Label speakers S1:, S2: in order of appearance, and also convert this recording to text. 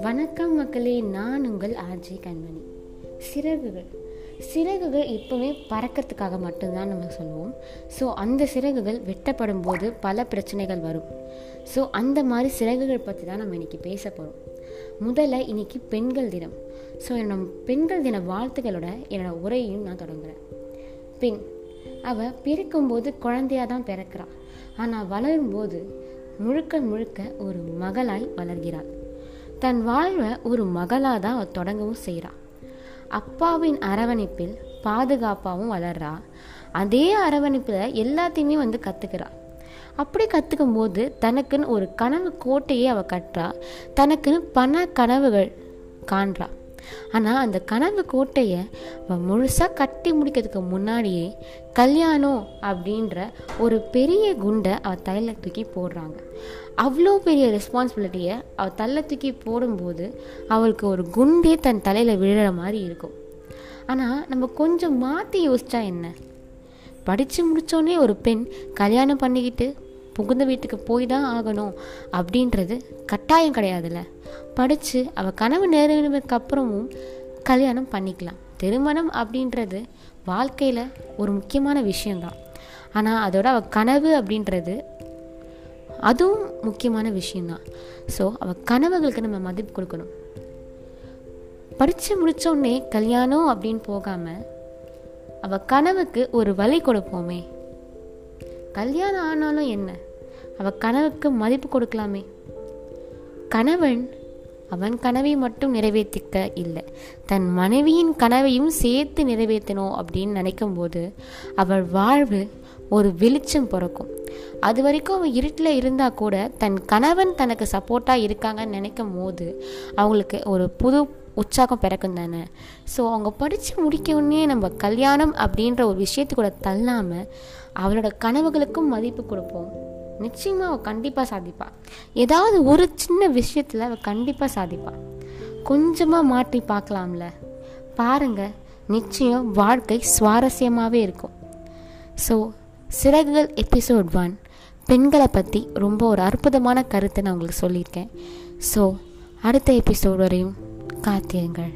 S1: வணக்கம் மக்களே நான் உங்கள் ஆர்ஜி கண்மணி. சிறகுகள். சிறகுகள் எப்போவுமே பறக்கிறதுக்காக மட்டும்தான் நம்ம சொல்லுவோம். ஸோ அந்த சிறகுகள் வெட்டப்படும் போது பல பிரச்சனைகள் வரும். ஸோ அந்த மாதிரி சிறகுகள் பற்றி தான் நம்ம இன்றைக்கி பேச போகிறோம் முதல்ல இன்றைக்கி பெண்கள் தினம். ஸோ என்னோட பெண்கள் தின வாழ்த்துக்களோட என்னோட உரையையும் நான் தொடங்குகிறேன் பெண் அவள் பிறக்கும்போது குழந்தையாக தான் பிறக்கிறாள் ஆனால் வளரும்போது முழுக்க முழுக்க ஒரு மகளாய் வளர்கிறாள். தன் வாழ்வை ஒரு மகளாக தான் அவள் தொடங்கவும் செய்கிறாள் அப்பாவின் அரவணைப்பில் பாதுகாப்பாகவும் வளர்றா. அதே அரவணைப்பில் எல்லாத்தையுமே வந்து கற்றுக்கிறாள் அப்படி கற்றுக்கும் போது தனக்குன்னு ஒரு கனவு கோட்டையே அவள் கட்டுறா. தனக்குன்னு பண கனவுகள் காண்றா. ஆனால் அந்த கனவு கோட்டையை முழுசாக கட்டி முடிக்கிறதுக்கு முன்னாடியே கல்யாணம் அப்படின்ற ஒரு பெரிய குண்டை அவள் தலையில் தூக்கி போடுறாங்க. அவ்வளோ பெரிய ரெஸ்பான்சிபிலிட்டியை அவள் தள்ள தூக்கி போடும்போது அவளுக்கு ஒரு குண்டே தன் தலையில் விழுற மாதிரி இருக்கும். ஆனால் நம்ம கொஞ்சம் மாற்றி யோசித்தா என்ன? படித்து முடித்தோடனே ஒரு பெண் கல்யாணம் பண்ணிக்கிட்டு புகுந்த வீட்டுக்கு போய் தான் ஆகணும் அப்படின்றது கட்டாயம் கிடையாதுல்ல. படித்து அவள் கனவு நேரினதுக்கு அப்புறமும் கல்யாணம் பண்ணிக்கலாம். திருமணம் அப்படின்றது வாழ்க்கையில் ஒரு முக்கியமான விஷயந்தான் ஆனால் அதோட அவள் கனவு அப்படின்றது அதுவும் முக்கியமான விஷயந்தான் ஸோ அவள் கனவுகளுக்கு நம்ம மதிப்பு கொடுக்கணும். படித்து முடித்தோடனே கல்யாணம் அப்படின்னு போகாமல் அவள் கனவுக்கு ஒரு வழி கொடுப்போமே. கல்யாணம் ஆனாலும் என்ன? அவள் கனவுக்கு மதிப்பு கொடுக்கலாமே. கணவன் அவன் கனவை மட்டும் நிறைவேற்றிக்க இல்லை. தன் மனைவியின் கனவையும் சேர்த்து நிறைவேற்றணும் அப்படின்னு நினைக்கும் போது அவள் வாழ்வு ஒரு வெளிச்சம் பிறக்கும். அது வரைக்கும் அவன் இருட்டில் இருந்தால் கூட தன் கணவன் தனக்கு சப்போர்ட்டாக இருக்காங்கன்னு நினைக்கும் போது அவங்களுக்கு ஒரு புது உற்சாகம் பிறக்கும் தானே. ஸோ அவங்க படித்து முடிக்கவுடனே நம்ம கல்யாணம் அப்படின்ற ஒரு விஷயத்துக்கூட தள்ளாமல் அவளோட கனவுகளுக்கும் மதிப்பு கொடுப்போம். நிச்சயமாக அவள் கண்டிப்பாக சாதிப்பாள் ஏதாவது ஒரு சின்ன விஷயத்தில் அவள் கண்டிப்பாக சாதிப்பாள் கொஞ்சமாக மாற்றி பார்க்கலாம்ல. பாருங்கள் நிச்சயம் வாழ்க்கை சுவாரஸ்யமாகவே இருக்கும். ஸோ சிறகுகள் எபிசோட் ஒன் பெண்களை பற்றி ரொம்ப ஒரு அற்புதமான கருத்தை நான் உங்களுக்கு சொல்லியிருக்கேன். ஸோ அடுத்த எபிசோட் வரையும் காத்திருங்கள்.